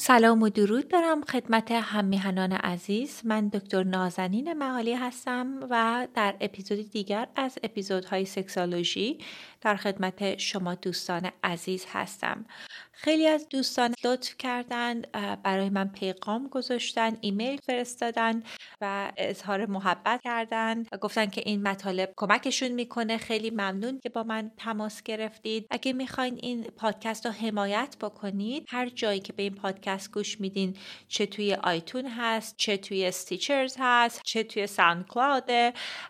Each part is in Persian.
سلام و درود دارم خدمت هممیهنان عزیز. من دکتر نازنین معالی هستم و در اپیزود دیگر از اپیزودهای سکسالوژی در خدمت شما دوستان عزیز هستم. خیلی از دوستان لطف کردند برای من پیغام گذاشتن ایمیل فرستادن و اظهار محبت کردند و گفتن که این مطالب کمکشون می‌کنه. خیلی ممنون که با من تماس گرفتید. اگه می‌خواین این پادکست رو حمایت بکنید هر جایی که به این پادکست گوش میدین چه توی iTunes هست چه توی Stitcher هست چه توی SoundCloud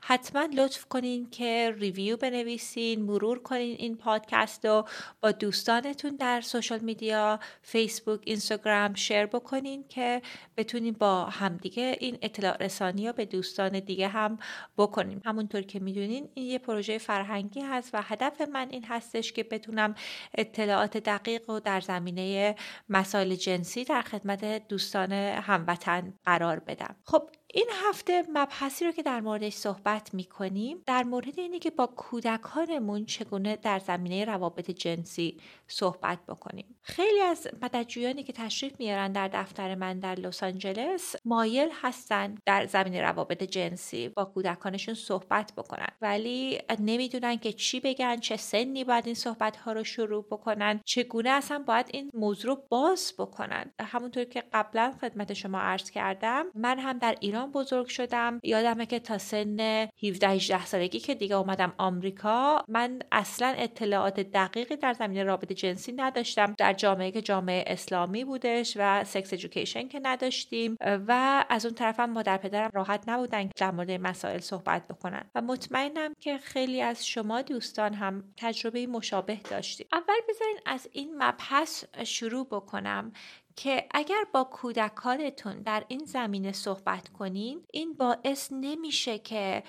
حتما لطف کنین که ریویو بنویسین مرور کنین این پادکست رو با دوستانتون در سوشال میدیا فیسبوک اینستاگرام شیر بکنین که بتونیم با همدیگه این اطلاع رسانی رو به دوستان دیگه هم بکنیم همونطور که می‌دونین این یه پروژه فرهنگی هست و هدف من این هستش که بتونم اطلاعات دقیق و در زمینه مسائل جنسی در خدمت دوستان هموطن قرار بدم. خب این هفته مبحثی رو که در موردش صحبت می کنیم در مورد اینه که با کودکانمون چگونه در زمینه روابط جنسی صحبت بکنیم. خیلی از مددجویانی که تشریف میارن در دفتر من در لس آنجلس مایل هستن در زمینه روابط جنسی با کودکانشون صحبت بکنن. ولی نمی‌دونن که چی بگن چه سنی باید این صحبت ها رو شروع بکنن چگونه اصلا باید این موضوع رو باز بکنن. همونطور که قبلا خدمت شما عرض کردم من هم در ایران بزرگ شدم. یادمه که تا سن 17 18 سالگی که دیگه اومدم آمریکا من اصلا اطلاعات دقیقی در زمینه رابطه جنسی نداشتم. در جامعه که جامعه اسلامی بودش و سکس ادویکیشن که نداشتیم. و از اون طرفم مادر پدرم راحت نبودن که در مورد مسائل صحبت بکنن. و مطمئنم که خیلی از شما دوستان هم تجربه مشابه داشتیم اول بذارین از این مبحث شروع بکنم که اگر با کودکانتون در این زمینه صحبت کنین این باعث نمیشه که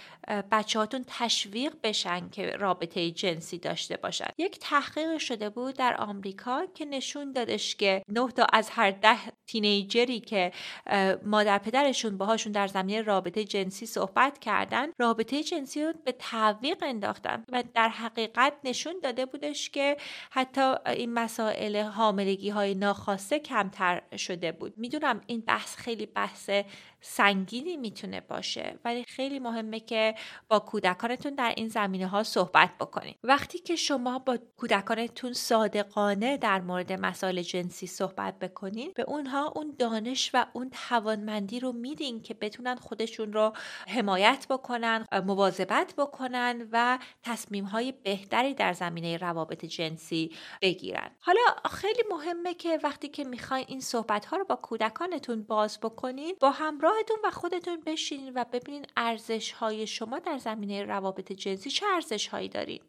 بچهاتون تشویق بشن که رابطه جنسی داشته باشن. یک تحقیق شده بود در آمریکا که نشون دادش که 9 تا از هر ده تینیجری که مادر پدرشون باهاشون در زمینه رابطه جنسی صحبت کردن رابطه جنسی رو به تعویق انداختن و در حقیقت نشون داده بودش که حتی این مسائل حاملگی های ناخواسته کمتر شده بود. می‌دونم این بحث خیلی بحث سنگینی می‌تونه باشه ولی خیلی مهمه که با کودکانتون در این زمینه ها صحبت بکنید وقتی که شما با کودکانتون صادقانه در مورد مسائل جنسی صحبت بکنین به اونها اون دانش و اون توانمندی رو میدین که بتونن خودشون رو حمایت بکنن مواظبت بکنن و تصمیم های بهتری در زمینه روابط جنسی بگیرن. حالا خیلی مهمه که وقتی که می‌خواین این صحبت ها رو با کودکانتون باز بکنین با همراهتون و خودتون بشینین و ببینین ارزش های شما در زمینه روابط جنسی چه ارزش هایی دارین.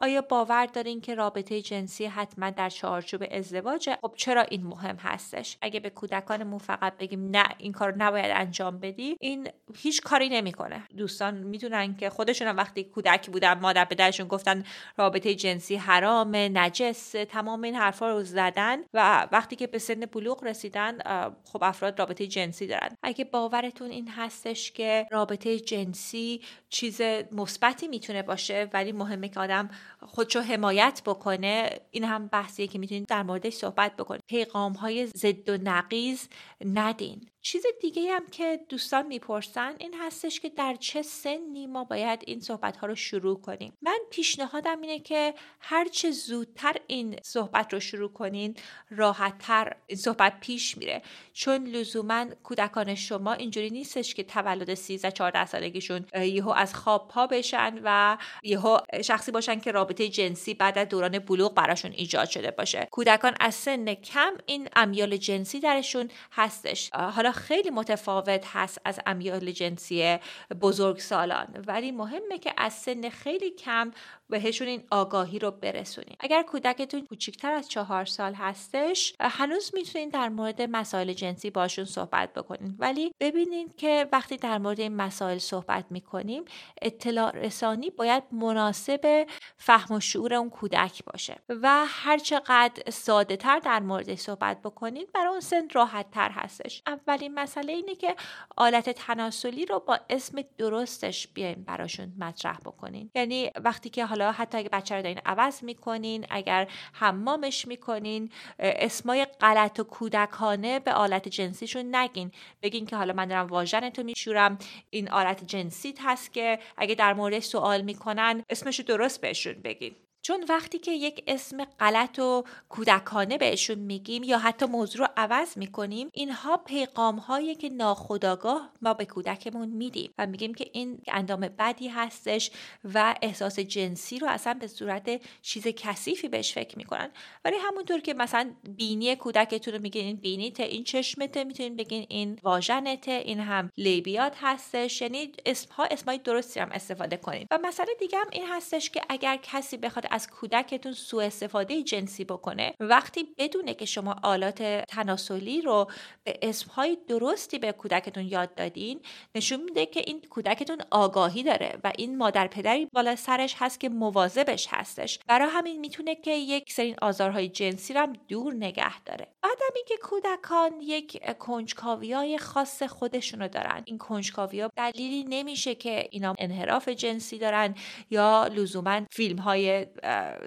آیا باور دارین که رابطه جنسی حتما در چارچوب ازدواج خب چرا این مهم هستش؟ اگه به کودکانمون فقط بگیم نه این کار نباید انجام بدی این هیچ کاری نمی‌کنه. دوستان می‌دونن که خودشون وقتی کودک بودن مادر پدرشون گفتن رابطه جنسی حرامه نجس تمام این حرفا رو زدن و وقتی که به سن بلوغ رسیدن خب افراد رابطه جنسی دارن. اگه باورتون این هستش که رابطه جنسی چیز مثبتی می‌تونه باشه ولی مهمه که آدم خودشو حمایت بکنه این هم بحثیه که می‌تونید در موردش صحبت بکنید. پیغام های ضد و نقیز ندین. چیز دیگه هم که دوستان می‌پرسن این هستش که در چه سنی ما باید این صحبت ها رو شروع کنیم. من پیشنهادم اینه که هرچه زودتر این صحبت رو شروع کنین راحتتر این صحبت پیش میره. چون لزوما کودکان شما اینجوری نیستش که تولد 13 14 سالگیشون یهو از خواب پا بشن و یهو شخصی باشن که رابطه جنسی بعد از دوران بلوغ براشون ایجاد شده باشه. کودکان از سن کم این امیال جنسی درشون هستش. حالا خیلی متفاوت هست از امیال جنسی بزرگسالان ولی مهمه که از سن خیلی کم بهشون این آگاهی رو برسونید اگر کودکتون کوچکتر از چهار سال هستش هنوز می‌تونید در مورد مسائل جنسی باشون صحبت بکنید ولی ببینید که وقتی در مورد این مسائل صحبت می‌کنیم اطلاع رسانی باید مناسب فهم و شعور اون کودک باشه. و هرچقدر ساده تر در مورد صحبت بکنید برای اون سن راحت تر هستش اولین مسئله اینه که آلت تناسلی رو با اسم درستش بیاین براشون مطرح بکنین. یعنی وقتی که حالا حتی اگه بچه رو دارین عوض می‌کنین اگر حمامش می‌کنین اسمای غلط و کودکانه به آلت جنسیشون نگین. بگین که حالا من دارم واژن میشورم این آلت جنسیت هست که اگه در مورد سوال می‌کنن اسمشو درست بهشون بگین. چون وقتی که یک اسم غلط و کودکانه بهشون میگیم یا حتی موضوع رو عوض می‌کنیم اینها پیغام هایی که ناخداگاه ما به کودکمون میدیم و میگیم که این اندام بدی هستش و احساس جنسی رو اصلا به صورت چیز کثیفی بهش فکر می‌کنن. ولی همونطور که مثلا بینی کودکتون رو میگین این بینیته این چشمته می‌تونین بگین این واژنته این هم لیبیات هستش. یعنی اسم ها اسمای درستی هم استفاده کنید و مسئله دیگه هم این هستش که اگر کسی بخواد از کودکتون سوء استفاده جنسی بکنه. وقتی بدونه که شما آلات تناسلی رو به اسمهای درستی به کودکتون یاد دادین نشون میده که این کودکتون آگاهی داره و این مادر پدری بالا سرش هست که مواظبش هستش. برای همین می‌تونه که یک سری آزارهای جنسی رو هم دور نگه داره. بعدم اینکه کودکان یک کنجکاوی های خاص خودشونو دارن. این کنجکاوی ها دلیلی نمیشه که اینا انحراف جنسی دارن یا لزوما فیلم های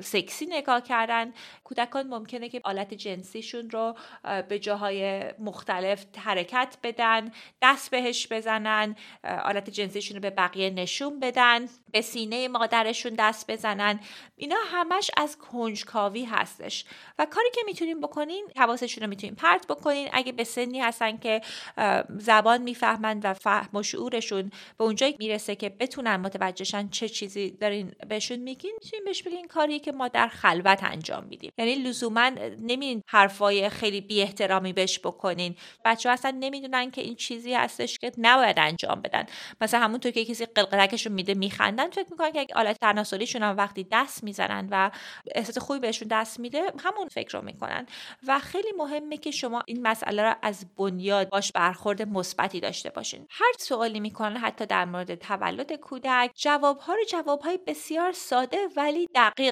سکسی نگاه کردن. کودکان ممکنه که آلت جنسیشون رو به جاهای مختلف حرکت بدن دست بهش بزنن آلت جنسیشون رو به بقیه نشون بدن به سینه مادرشون دست بزنن. اینا همش از کنجکاوی هستش. و کاری که می‌تونیم بکنین حواسشون رو می‌تونیم پرت بکنین. اگه به سنی هستن که زبان می‌فهمن و فهم و شعورشون به اونجایی می‌رسه که بتونن متوجهشن چه چیزی دارین بهشون میگین می‌تونین بهش بگین کاری که ما در خلوت انجام میدیم. یعنی لزوما نمیدین حرفای خیلی بی احترامی بهش بکنین. بچه ها اصلا نمی‌دونن که این چیزی هستش که نباید انجام بدن. مثلا همونطور که کسی قلقلکشون میده میخندن. فکر می‌کنن که آلت تناسلیشون هم وقتی دست می‌زنن و احساس خوبی بهشون دست میده همون فکر رو می‌کنن. و خیلی مهمه که شما این مسئله رو از بنیاد باش برخورد مثبتی داشته باشین. هر سوالی می‌کنن حتی در مورد تولد کودک جواب ها رو جواب های بسیار ساده ولی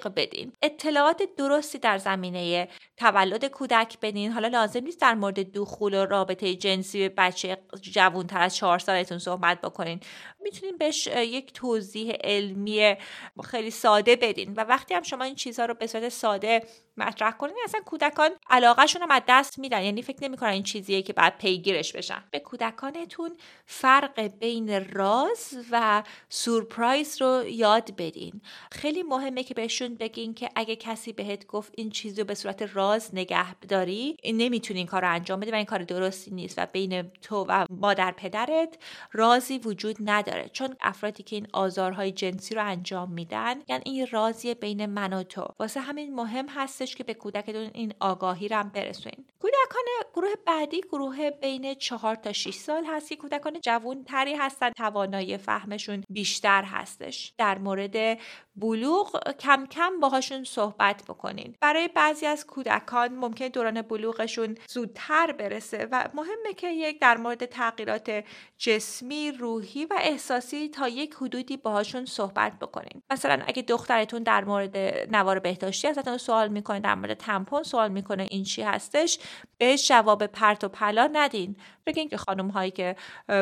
بدین اطلاعات درستی در زمینه تولد کودک بدین. حالا لازم نیست در مورد دخول و رابطه جنسی به بچه جوانتر از چهار سالتون صحبت بکنین. می‌تونین بهش یک توضیح علمی خیلی ساده بدین. و وقتی هم شما این چیزها رو به صورت ساده مطرح کنین اصلا کودکان علاقهشون هم از دست میدن. یعنی فکر نمی‌کنن این چیزیه که بعد پیگیرش بشن. به کودکانتون فرق بین راز و سورپرایز رو یاد بدین. خیلی مهمه که بهشون بگین که اگه کسی بهت گفت این چیز رو به صورت راز نگه داری نمی‌تونی این کار رو انجام بدی و این کار درستی نیست و بین تو و مادر پدرت رازی وجود نداره. چون افرادی که این آزارهای جنسی رو انجام میدن یعنی این رازی بین من و تو. واسه همین مهم هستش که به کودکتون این آگاهی رو هم برسونین. کودکان گروه بعدی گروه بین چهار تا 6 سال هست که کودکان جوان تری هستن توانایی فهمشون بیشتر هستش. در مورد بلوغ کم کم باهاشون صحبت بکنین. برای بعضی از کودکان ممکن دوران بلوغشون زودتر برسه و مهمه که یک در مورد تغییرات جسمی روحی و احساسی تا یک حدودی باهاشون صحبت بکنین مثلا اگه دخترتون در مورد نوار بهداشتی ازتون سوال می‌کنه در مورد تمپون سوال می‌کنه این چی هستش بهش جواب پرت و پلا ندین. بگین که خانم هایی که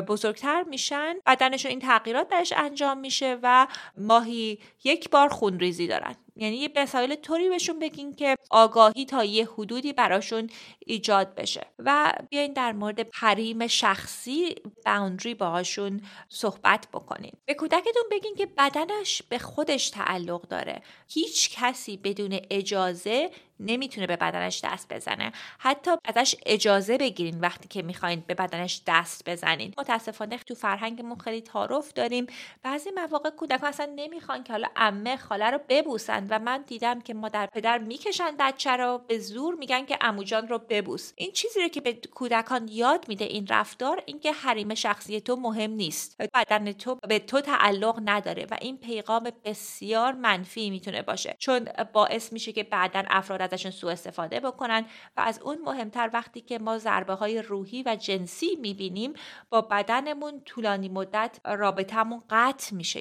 بزرگتر میشن بدنشون این تغییرات درش انجام میشه و ماهی یک بار خونریزی دارن. یعنی یه مسائل طوری بهشون بگین که آگاهی تا یه حدودی براشون ایجاد بشه. و بیاین در مورد حریم شخصی باوندری باهاشون صحبت بکنین. به کودکتون بگین که بدنش به خودش تعلق داره. هیچ کسی بدون اجازه نمی‌تونه به بدنش دست بزنه. حتی ازش اجازه بگیرین وقتی که می‌خواین به بدنش دست بزنین. متاسفانه تو فرهنگمون خیلی تعارف داریم. بعضی مواقع کودکان اصلا نمی‌خوان که حالا عمه خاله رو ببوسن و من دیدم که مادر پدر می‌کشن بچه رو. به زور میگن که اموجان رو ببوس. این چیزی رو که به کودکان یاد میده این رفتار اینکه حریم شخصی تو مهم نیست. بدن تو به تو تعلق نداره و این پیغام بسیار منفی می‌تونه باشه. چون باعث میشه که بعدا افراد ازشون سوء استفاده بکنن و از اون مهمتر وقتی که ما ضربه های روحی و جنسی می‌بینیم با بدنمون طولانی مدت رابطمون قطع میشه.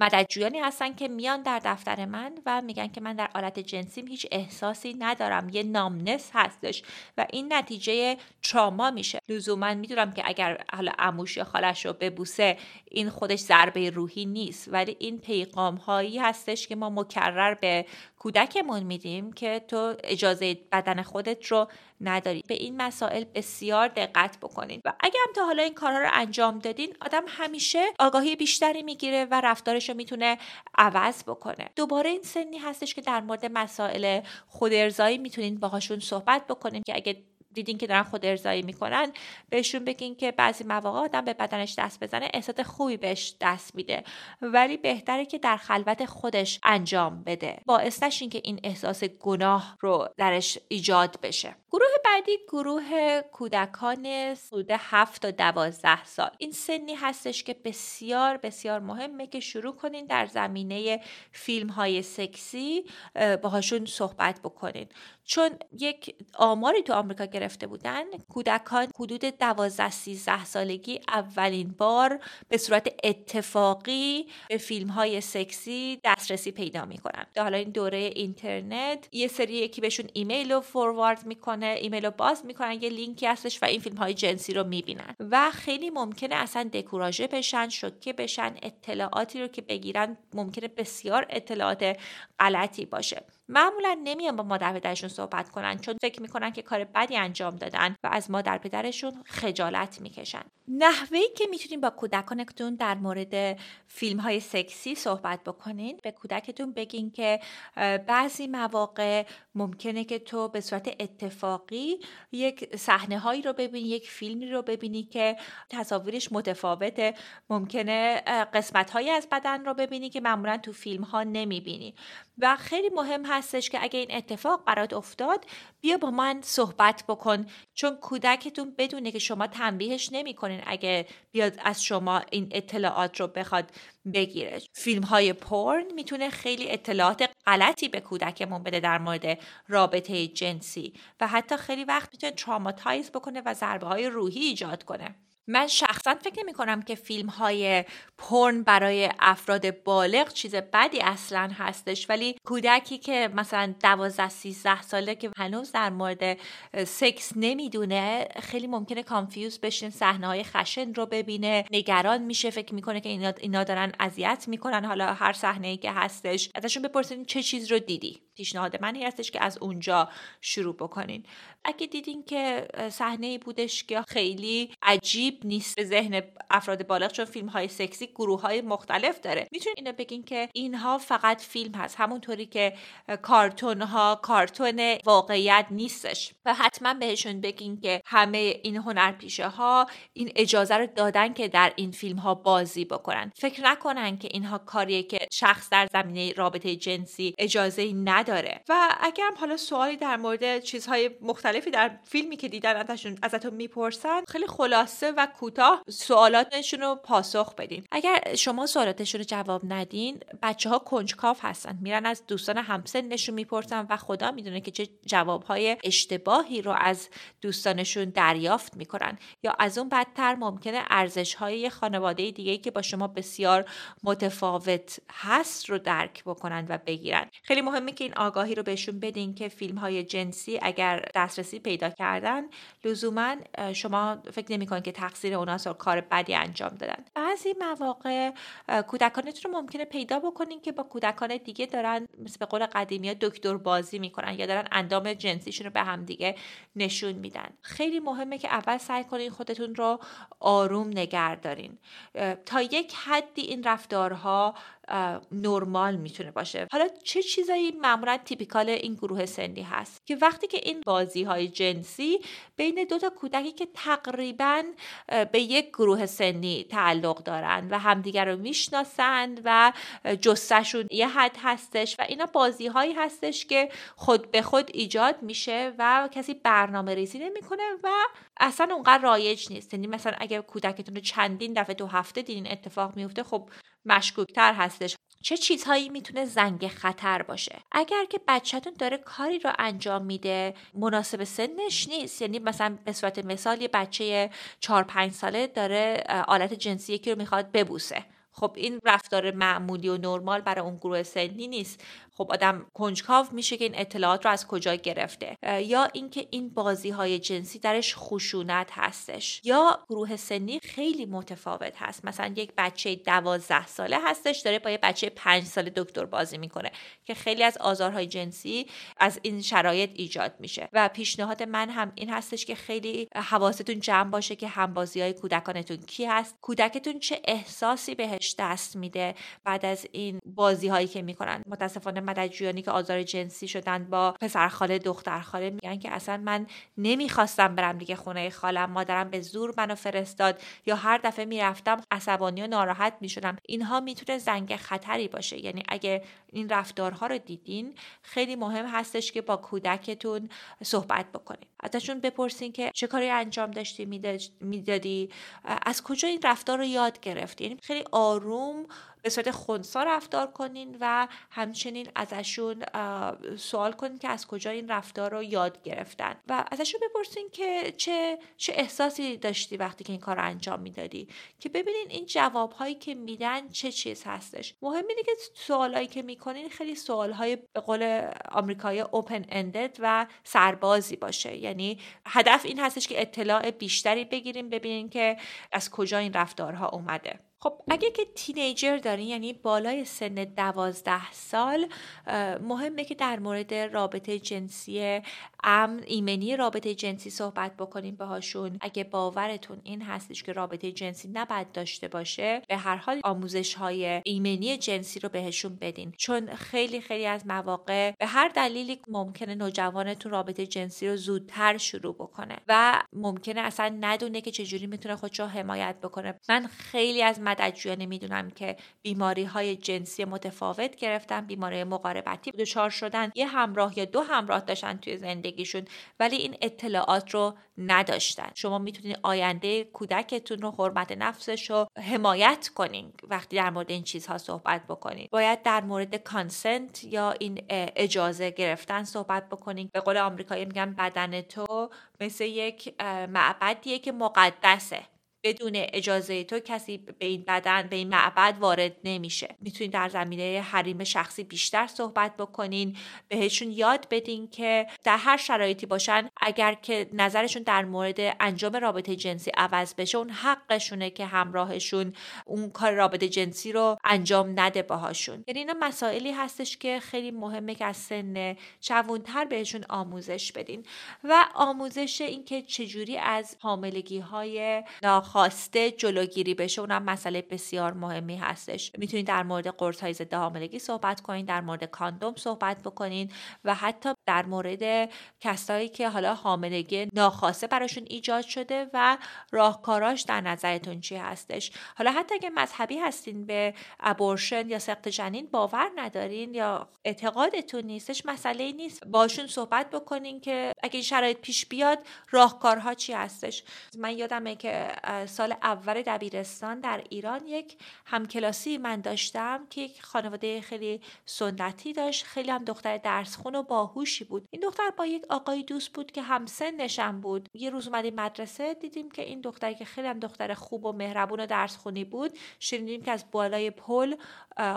مددجویانی هستن که میان در دفتر من و میگن که من در حالت جنسیم هیچ احساسی ندارم یه نامنس هستش و این نتیجه تراما میشه. لزوما می‌دونم که اگر حالا عموش یا خالش رو ببوسه این خودش ضربه روحی نیست ولی این پیغام هایی هستش که ما مکرر به کودکمون میدیم که تو اجازه بدن خودت رو نداری. به این مسائل بسیار دقت بکنین. و اگه هم تا حالا این کارها رو انجام دادین آدم همیشه آگاهی بیشتری می‌گیره و رفتارش رو می‌تونه عوض بکنه. دوباره این سنی هستش که در مورد مسائل خودارضایی می‌تونین باهاشون صحبت بکنین که اگه دیدین که دارن خود ارزایی می‌کنن بهشون بگین که بعضی مواقع آدم به بدنش دست بزنه احساس خوبی بهش دست میده. ولی بهتره که در خلوت خودش انجام بده. باعث نشین که این احساس گناه رو درش ایجاد بشه. گروه بعدی گروه کودکان حدود 7 تا 12 سال. این سنی هستش که بسیار بسیار مهمه که شروع کنین در زمینه فیلم های سکسی باهاشون صحبت بکنین. چون یک آماری تو آمریکا گرفته بودن کودکان حدود 12 13 سالگی اولین بار به صورت اتفاقی به فیلم های سکسی دسترسی پیدا می‌کنن. حالا این دوره اینترنت یه سری یکی بهشون ایمیل رو فوروارد می‌کنه ایمیل رو باز می‌کنن یه لینکی هستش و این فیلم های جنسی رو می‌بینن. و خیلی ممکنه اصلا دکوراژه بشن شوکه بشن اطلاعاتی رو که بگیرن ممکنه بسیار اطلاعات غلطی باشه. معمولا نمیان با مادر پدرشون صحبت کنن چون فکر می‌کنن که کار بدی انجام دادن و از مادر پدرشون خجالت می‌کشن. نحوهی که می‌تونین با کودکانتون در مورد فیلم های سکسی صحبت بکنین به کودکتون بگین که بعضی مواقع ممکنه که تو به صورت اتفاقی یک صحنه هایی رو ببینی یک فیلمی رو ببینی که تصاویرش متفاوته. ممکنه قسمت هایی از بدن رو ببینی که معمولا تو فیلم ها نمی‌بینی. و خیلی مهم هستش که اگه این اتفاق برات افتاد بیا با من صحبت بکن. چون کودکتون بدونه که شما تنبیهش نمی‌کنین اگه بیاد از شما این اطلاعات رو بخواد بگیره. فیلم های پرن می‌تونه خیلی اطلاعات غلطی به کودکمون بده در مورد رابطه جنسی و حتی خیلی وقت می‌تونه traumatize بکنه و ضربه های روحی ایجاد کنه. من شخصا فکر نمی کنم که فیلم های پرن برای افراد بالغ چیز بدی اصلا هستش ولی کودکی که مثلا 12 13 ساله که هنوز در مورد سکس نمی‌دونه خیلی ممکنه confuse بشین صحنه های خشن رو ببینه نگران میشه فکر می‌کنه که اینا, اینا دارن اذیت می‌کنن حالا هر صحنه ای که هستش. ازشون بپرسین چه چیز رو دیدی؟ پیشنهاد من هستش که از اونجا شروع بکنین. اگه دیدین که صحنه ای بودش که خیلی عجیب نیست به ذهن افراد بالغ چون فیلم های سکسی گروه های مختلف داره. می‌تونین اینو بگین که اینها فقط فیلم هست همونطوری که کارتون ها کارتون واقعیت نیستش. و حتما بهشون بگین که همه این هنرپیشه ها این اجازه رو دادن که در این فیلم ها بازی بکنن. فکر نکنن که اینها کاریه که شخص در زمینه رابطه جنسی اجازه نداره. و اگر هم حالا سوالی در مورد چیزهای مختلفی در فیلمی که دیدن ازتون می‌پرسن خیلی خلاصه و کوتاه سوالاتشون رو پاسخ بدین. اگر شما سوالاتشون رو جواب ندین بچه ها کنجکاف هستن. میرن از دوستان همسنشون می‌پرسن و خدا می‌دونه که چه جوابهای اشتباهی رو از دوستانشون دریافت می‌کنن. یا از اون بدتر ممکنه ارزش های خانواده دیگه که با شما بسیار متفاوت هست رو درک بکنن و بگیرن. خیلی مهمه که این آگاهی رو بهشون بدین که فیلم های جنسی اگر دسترسی پیدا کردن لزوما شما فکر نمی‌کنید که تقصیر اوناست کار بدی انجام دادن. بعضی مواقع کودکانتون رو ممکنه پیدا بکنین که با کودکان دیگه دارن مثل به قول قدیمی دکتر بازی می‌کنن یا دارن اندام جنسیشون رو به هم دیگه نشون میدن. خیلی مهمه که اول سعی کنین خودتون رو آروم نگه دارین. تا یک حدی این رفتارها نرمال می‌تونه باشه. حالا چه چیزایی معمولا تیپیکال این گروه سنی هست؟ که وقتی که این بازی های جنسی بین دو تا کودکی که تقریبا به یک گروه سنی تعلق دارن و همدیگر رو می‌شناسند و جستشون یه حد هستش و اینا بازی هایی هستش که خود به خود ایجاد میشه و کسی برنامه ریزی نمی‌کنه و اصلا اونقدر رایج نیست. یعنی مثلا اگه کودکتون رو چندین دفعه تو هفته دیدین اتفاق میفته خب مشکوکتر هستش. چه چیزهایی می‌تونه زنگ خطر باشه؟ اگر که بچهتون داره کاری رو انجام میده مناسب سنش نیست. یعنی مثلا به صورت مثال یه بچه 4 5 ساله داره آلت جنسی یکی رو می‌خواد ببوسه. خب این رفتار معمولی و نرمال برای اون گروه سنی نیست. خب آدم کنجکاو میشه که این اطلاعات رو از کجا گرفته. یا اینکه این بازی های جنسی درش خشونت هستش. یا گروه سنی خیلی متفاوت هست. مثلا یک بچه دوازده ساله هستش داره با یه بچه پنج ساله دکتر بازی می‌کنه که خیلی از آزارهای جنسی از این شرایط ایجاد میشه. و پیشنهاد من هم این هستش که خیلی حواستون جمع باشه که همبازی های کودکانتون کی هست کودکتون چه احساسی بهش دست میده بعد از این بازی هایی که می‌کنن. متاسفانه مددجویانی که آزار جنسی شدن با پسر خاله دختر خاله میگن که اصلا من نمی‌خواستم برم دیگه خونه خالم. مادرم به زور منو فرستاد یا هر دفعه می‌رفتم عصبانی و ناراحت می‌شدم. اینها می‌تونه زنگ خطری باشه. یعنی اگه این رفتارها رو دیدین خیلی مهم هستش که با کودکتون صحبت بکنید ازشون بپرسین که چه کاری انجام داشتی می‌دادی؟ از کجا این رفتار رو یاد گرفتی یعنی خیلی به صورت خونسا رفتار کنین و همچنین ازشون سوال کنین که از کجا این رفتار رو یاد گرفتن. و ازشون بپرسین که چه چه احساسی داشتی وقتی که این کار رو انجام می‌دادی. که ببینین این جواب هایی که میدن چه چیز هستش. مهم اینه که سوالایی که می‌کنین خیلی سوال های به قول آمریکایی اوپن اندد و سربازی باشه. یعنی هدف این هستش که اطلاع بیشتری بگیریم ببینین که از کجا این رفتارها اومده. خب اگه که تینیجر دارین یعنی بالای سن دوازده سال مهمه که در مورد رابطه جنسی امن ایمنی رابطه جنسی صحبت بکنیم باهاشون. اگه باورتون این هستش که رابطه جنسی نباید داشته باشه به هر حال آموزش های ایمنی جنسی رو بهشون بدین. چون خیلی خیلی از مواقع به هر دلیلی ممکنه نوجوانتون رابطه جنسی رو زودتر شروع بکنه و ممکنه اصلا ندونه که چجوری می‌تونه خودشو حمایت بکنه. من خیلی از مددجویان می‌دونم که بیماری های جنسی متفاوت گرفتن بیماری مقاربتی دچار شدن. یه همراه یا دو همراه داشتن توی زندگیشون ولی این اطلاعات رو نداشتن. شما می‌تونید آینده کودکتون رو حرمت نفسش رو حمایت کنین وقتی در مورد این چیزها صحبت بکنید باید در مورد کانسنت یا این اجازه گرفتن صحبت بکنین. به قول آمریکایی میگن بدن تو مثل یک معبدیه که مقدسه. بدون اجازه تو کسی به این بدن به این معبد وارد نمیشه. می‌تونید در زمینه حریم شخصی بیشتر صحبت بکنین. بهشون یاد بدین که در هر شرایطی باشن اگر که نظرشون در مورد انجام رابطه جنسی عوض بشه اون حقشونه که همراهشون اون کار رابطه جنسی رو انجام نده باهاشون. یعنی اینا مسائلی هستش که خیلی مهمه که از سن جوانتر بهشون آموزش بدین. و آموزش اینکه چجوری از حاملگی های خواسته جلوگیری بشه اونم مسئله بسیار مهمی هستش. می‌تونید در مورد قرص های ضد حاملگی صحبت کنید در مورد کاندوم صحبت بکنید و حتی در مورد کسایی که حالا حاملگی ناخواسته براشون ایجاد شده و راهکاراش در نظرتون چی هستش. حالا حتی اگه مذهبی هستین به ابورشن یا سقط جنین باور ندارین یا اعتقادتون نیستش مسئله نیست. باشون صحبت بکنین که اگه این شرایط پیش بیاد راهکارها چی هستش. من یادمه که سال اول دبیرستان در ایران یک همکلاسی من داشتم که یک خانواده خیلی سنتی داشت. خیلی هم دختر درسخون و باهوشی بود. این دختر با یک آقای دوست بود که هم سنشم بود. یه روز اومدیم مدرسه دیدیم که این دختری که خیلی هم دختر خوب و مهربون و درسخونی بود شنیدیم که از بالای پل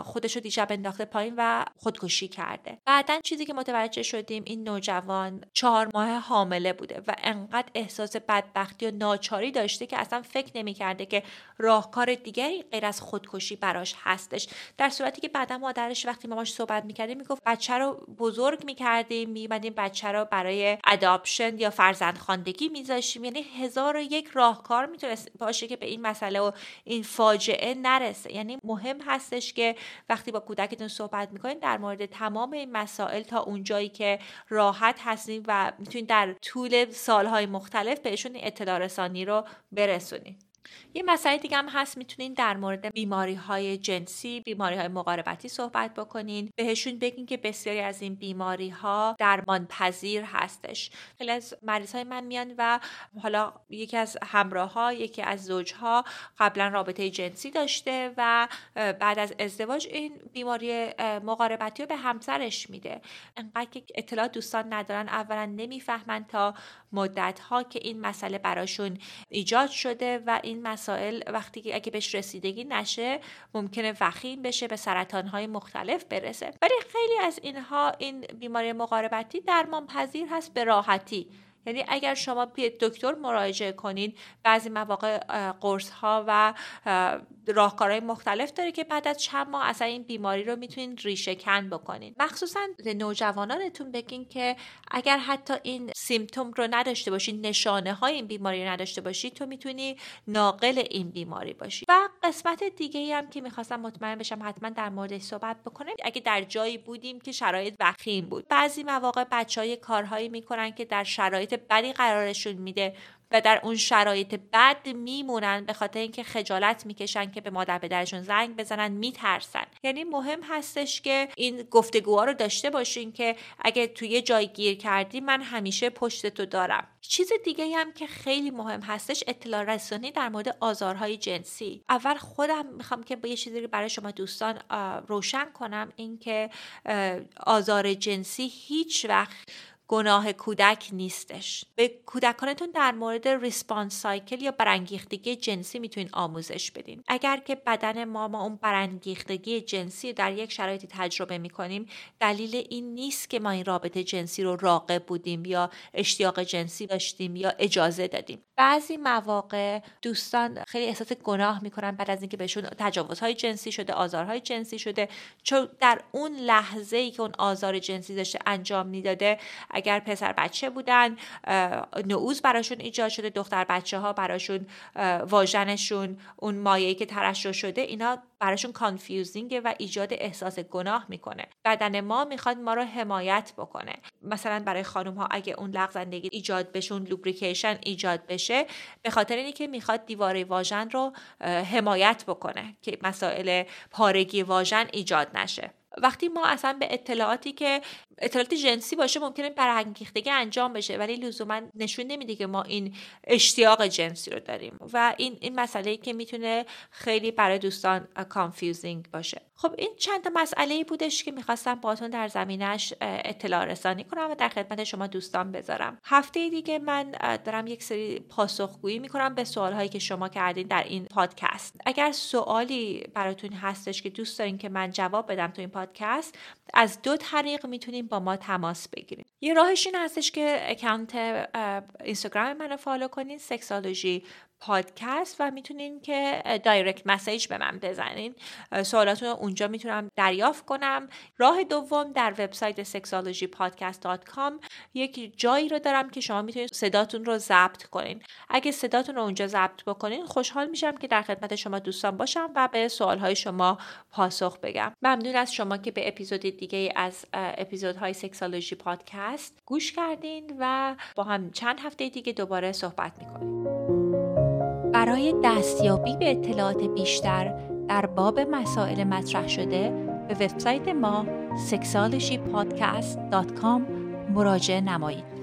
خودش رو دیشب انداخته پایین و خودکشی کرده. بعدا چیزی که متوجه شدیم این نوجوان چهار ماه حامله بوده و انقدر احساس بدبختی و ناچاری داشته که اصلا فکر نمی‌کرده که راهکار دیگری غیر از خودکشی براش هستش. در صورتی که بعدا مادرش وقتی ماماش صحبت می‌کرده می‌گفت بچه رو بزرگ می‌کردیم میمدیم بچه رو برای اداپشن یا فرزندخواندگی میذاشیم. یعنی هزار و یک راهکار می‌تونست باشه که به این مسئله و این فاجعه نرسه. یعنی مهم هستش که وقتی با کودکتون صحبت می‌کنین در مورد تمام این مسائل تا اونجایی که راحت هستیم و می‌تونید در طول سالهای مختلف بهشون اطلاع رسانی رو برسونید یه مسئله دیگه هم هست می‌تونین در مورد بیماری های جنسی بیماری های مقاربتی صحبت بکنین. بهشون بگین که بسیاری از این بیماری ها درمان پذیر هستش. خیلی از مریض های من میان و حالا یکی از همراه ها یکی از زوج ها قبلا رابطه جنسی داشته و بعد از ازدواج این بیماری مقاربتی رو به همسرش میده. انقدر که اطلاع دوستان ندارن اولا نمی‌فهمن تا مدت ها که این مسئله براشون ایجاد شده و این مسائل وقتی که اگه بهش رسیدگی نشه ممکنه وخیم بشه به سرطان های مختلف برسه. ولی خیلی از اینها این بیماری مقاربتی درمان پذیر هست به راحتی. یعنی اگر شما به دکتر مراجعه کنید بعضی مواقع قرص ها و راهکارهای مختلف داره که بعد از چند ماه اصلا این بیماری رو می‌تونید ریشه کن بکنید مخصوصا نوجوانانتون بگین که اگر حتی این سیمتوم رو نداشته باشید نشانه های این بیماری رو نداشته باشید تو می‌تونی ناقل این بیماری باشی. و قسمت دیگه هم که می‌خواستم مطمئن بشم حتما در موردش صحبت بکنم اگه در جایی بودیم که شرایط وخیم بود. بعضی مواقع بچه های کارهایی می‌کنن که در شرایط بدی قرارشون میده و در اون شرایط بد میمونن به خاطر اینکه خجالت می‌کشن که به مادر پدرشون زنگ بزنن میترسن. یعنی مهم هستش که این گفتگوها رو داشته باشین که اگه توی یه جای گیر کردی من همیشه پشت تو دارم. چیز دیگه هم که خیلی مهم هستش اطلاع رسانی در مورد آزارهای جنسی. اول خودم می‌خوام که با یه چیزی برای شما دوستان روشن کنم اینکه آزار جنسی هیچ وقت گناه کودک نیستش. به کودکانتون در مورد ریسپانس سایکل یا برانگیختگی جنسی می‌تونین آموزش بدین. اگر که بدن ما ما اون برانگیختگی جنسی در یک شرایطی تجربه می‌کنیم دلیل این نیست که ما این رابطه جنسی رو راقب بودیم یا اشتیاق جنسی داشتیم یا اجازه دادیم. بعضی مواقع دوستان خیلی احساس گناه می‌کنن بعد از اینکه بهشون تجاوزهای جنسی شده آزارهای جنسی شده چون در اون لحظه ای که اون آزار جنسی داشته انجام می‌داده اگر پسر بچه بودن نعوز براشون ایجاد شده دختر بچه ها براشون واژنشون اون مایه‌ای که ترشح شده اینا براشون کانفیوزینگه و ایجاد احساس گناه می‌کنه. بدن ما می‌خواد ما رو حمایت بکنه. مثلا برای خانم ها اگه اون لغزندگی ایجاد بشون لوبریکیشن ایجاد بشه به خاطر اینه که می‌خواد دیواره واژن رو حمایت بکنه که مسائل پارگی واژن ایجاد نشه. وقتی ما اصلا به اطلاعاتی که اطلاعات جنسی باشه ممکنه برانگیختگی انجام بشه ولی لزوما نشون نمیده که ما این اشتیاق جنسی رو داریم. و این این مسئله که می‌تونه خیلی برای دوستان confusing باشه. خب این چند تا مسئله ای بودش که می‌خواستم باتون در زمینش اطلاع رسانی کنم و در خدمت شما دوستان بذارم. هفته دیگه من دارم یک سری پاسخگویی می‌کنم به سوال هایی که شما کردین در این پادکست. اگر سوالی براتون هستش که دوست دارین که من جواب بدم تو این پادکست از دو طریق می‌تونیم با ما تماس بگیریم یه راهش این هستش که اکانت اینستاگرام منو follow کنین Sexology Podcast و می‌تونین که direct message به من بزنین. سوالاتون اونجا می‌تونم دریافت کنم. راه دوم در وبسایت sexologypodcast.com یک جایی رو دارم که شما می‌تونید صداتون رو ضبط کنین. اگه صداتون رو اونجا ضبط بکنین خوشحال میشم که در خدمت شما دوستان باشم و به سوالهای شما پاسخ بگم. ممنون از شما که به اپیزود دیگه از اپیزودهای سکسالوژی پادکست گوش کردین و با هم چند هفته دیگه دوباره صحبت می‌کنیم. برای دستیابی به اطلاعات بیشتر در باب مسائل مطرح شده به وبسایت ما sexualshypodcast.com مراجعه نمایید.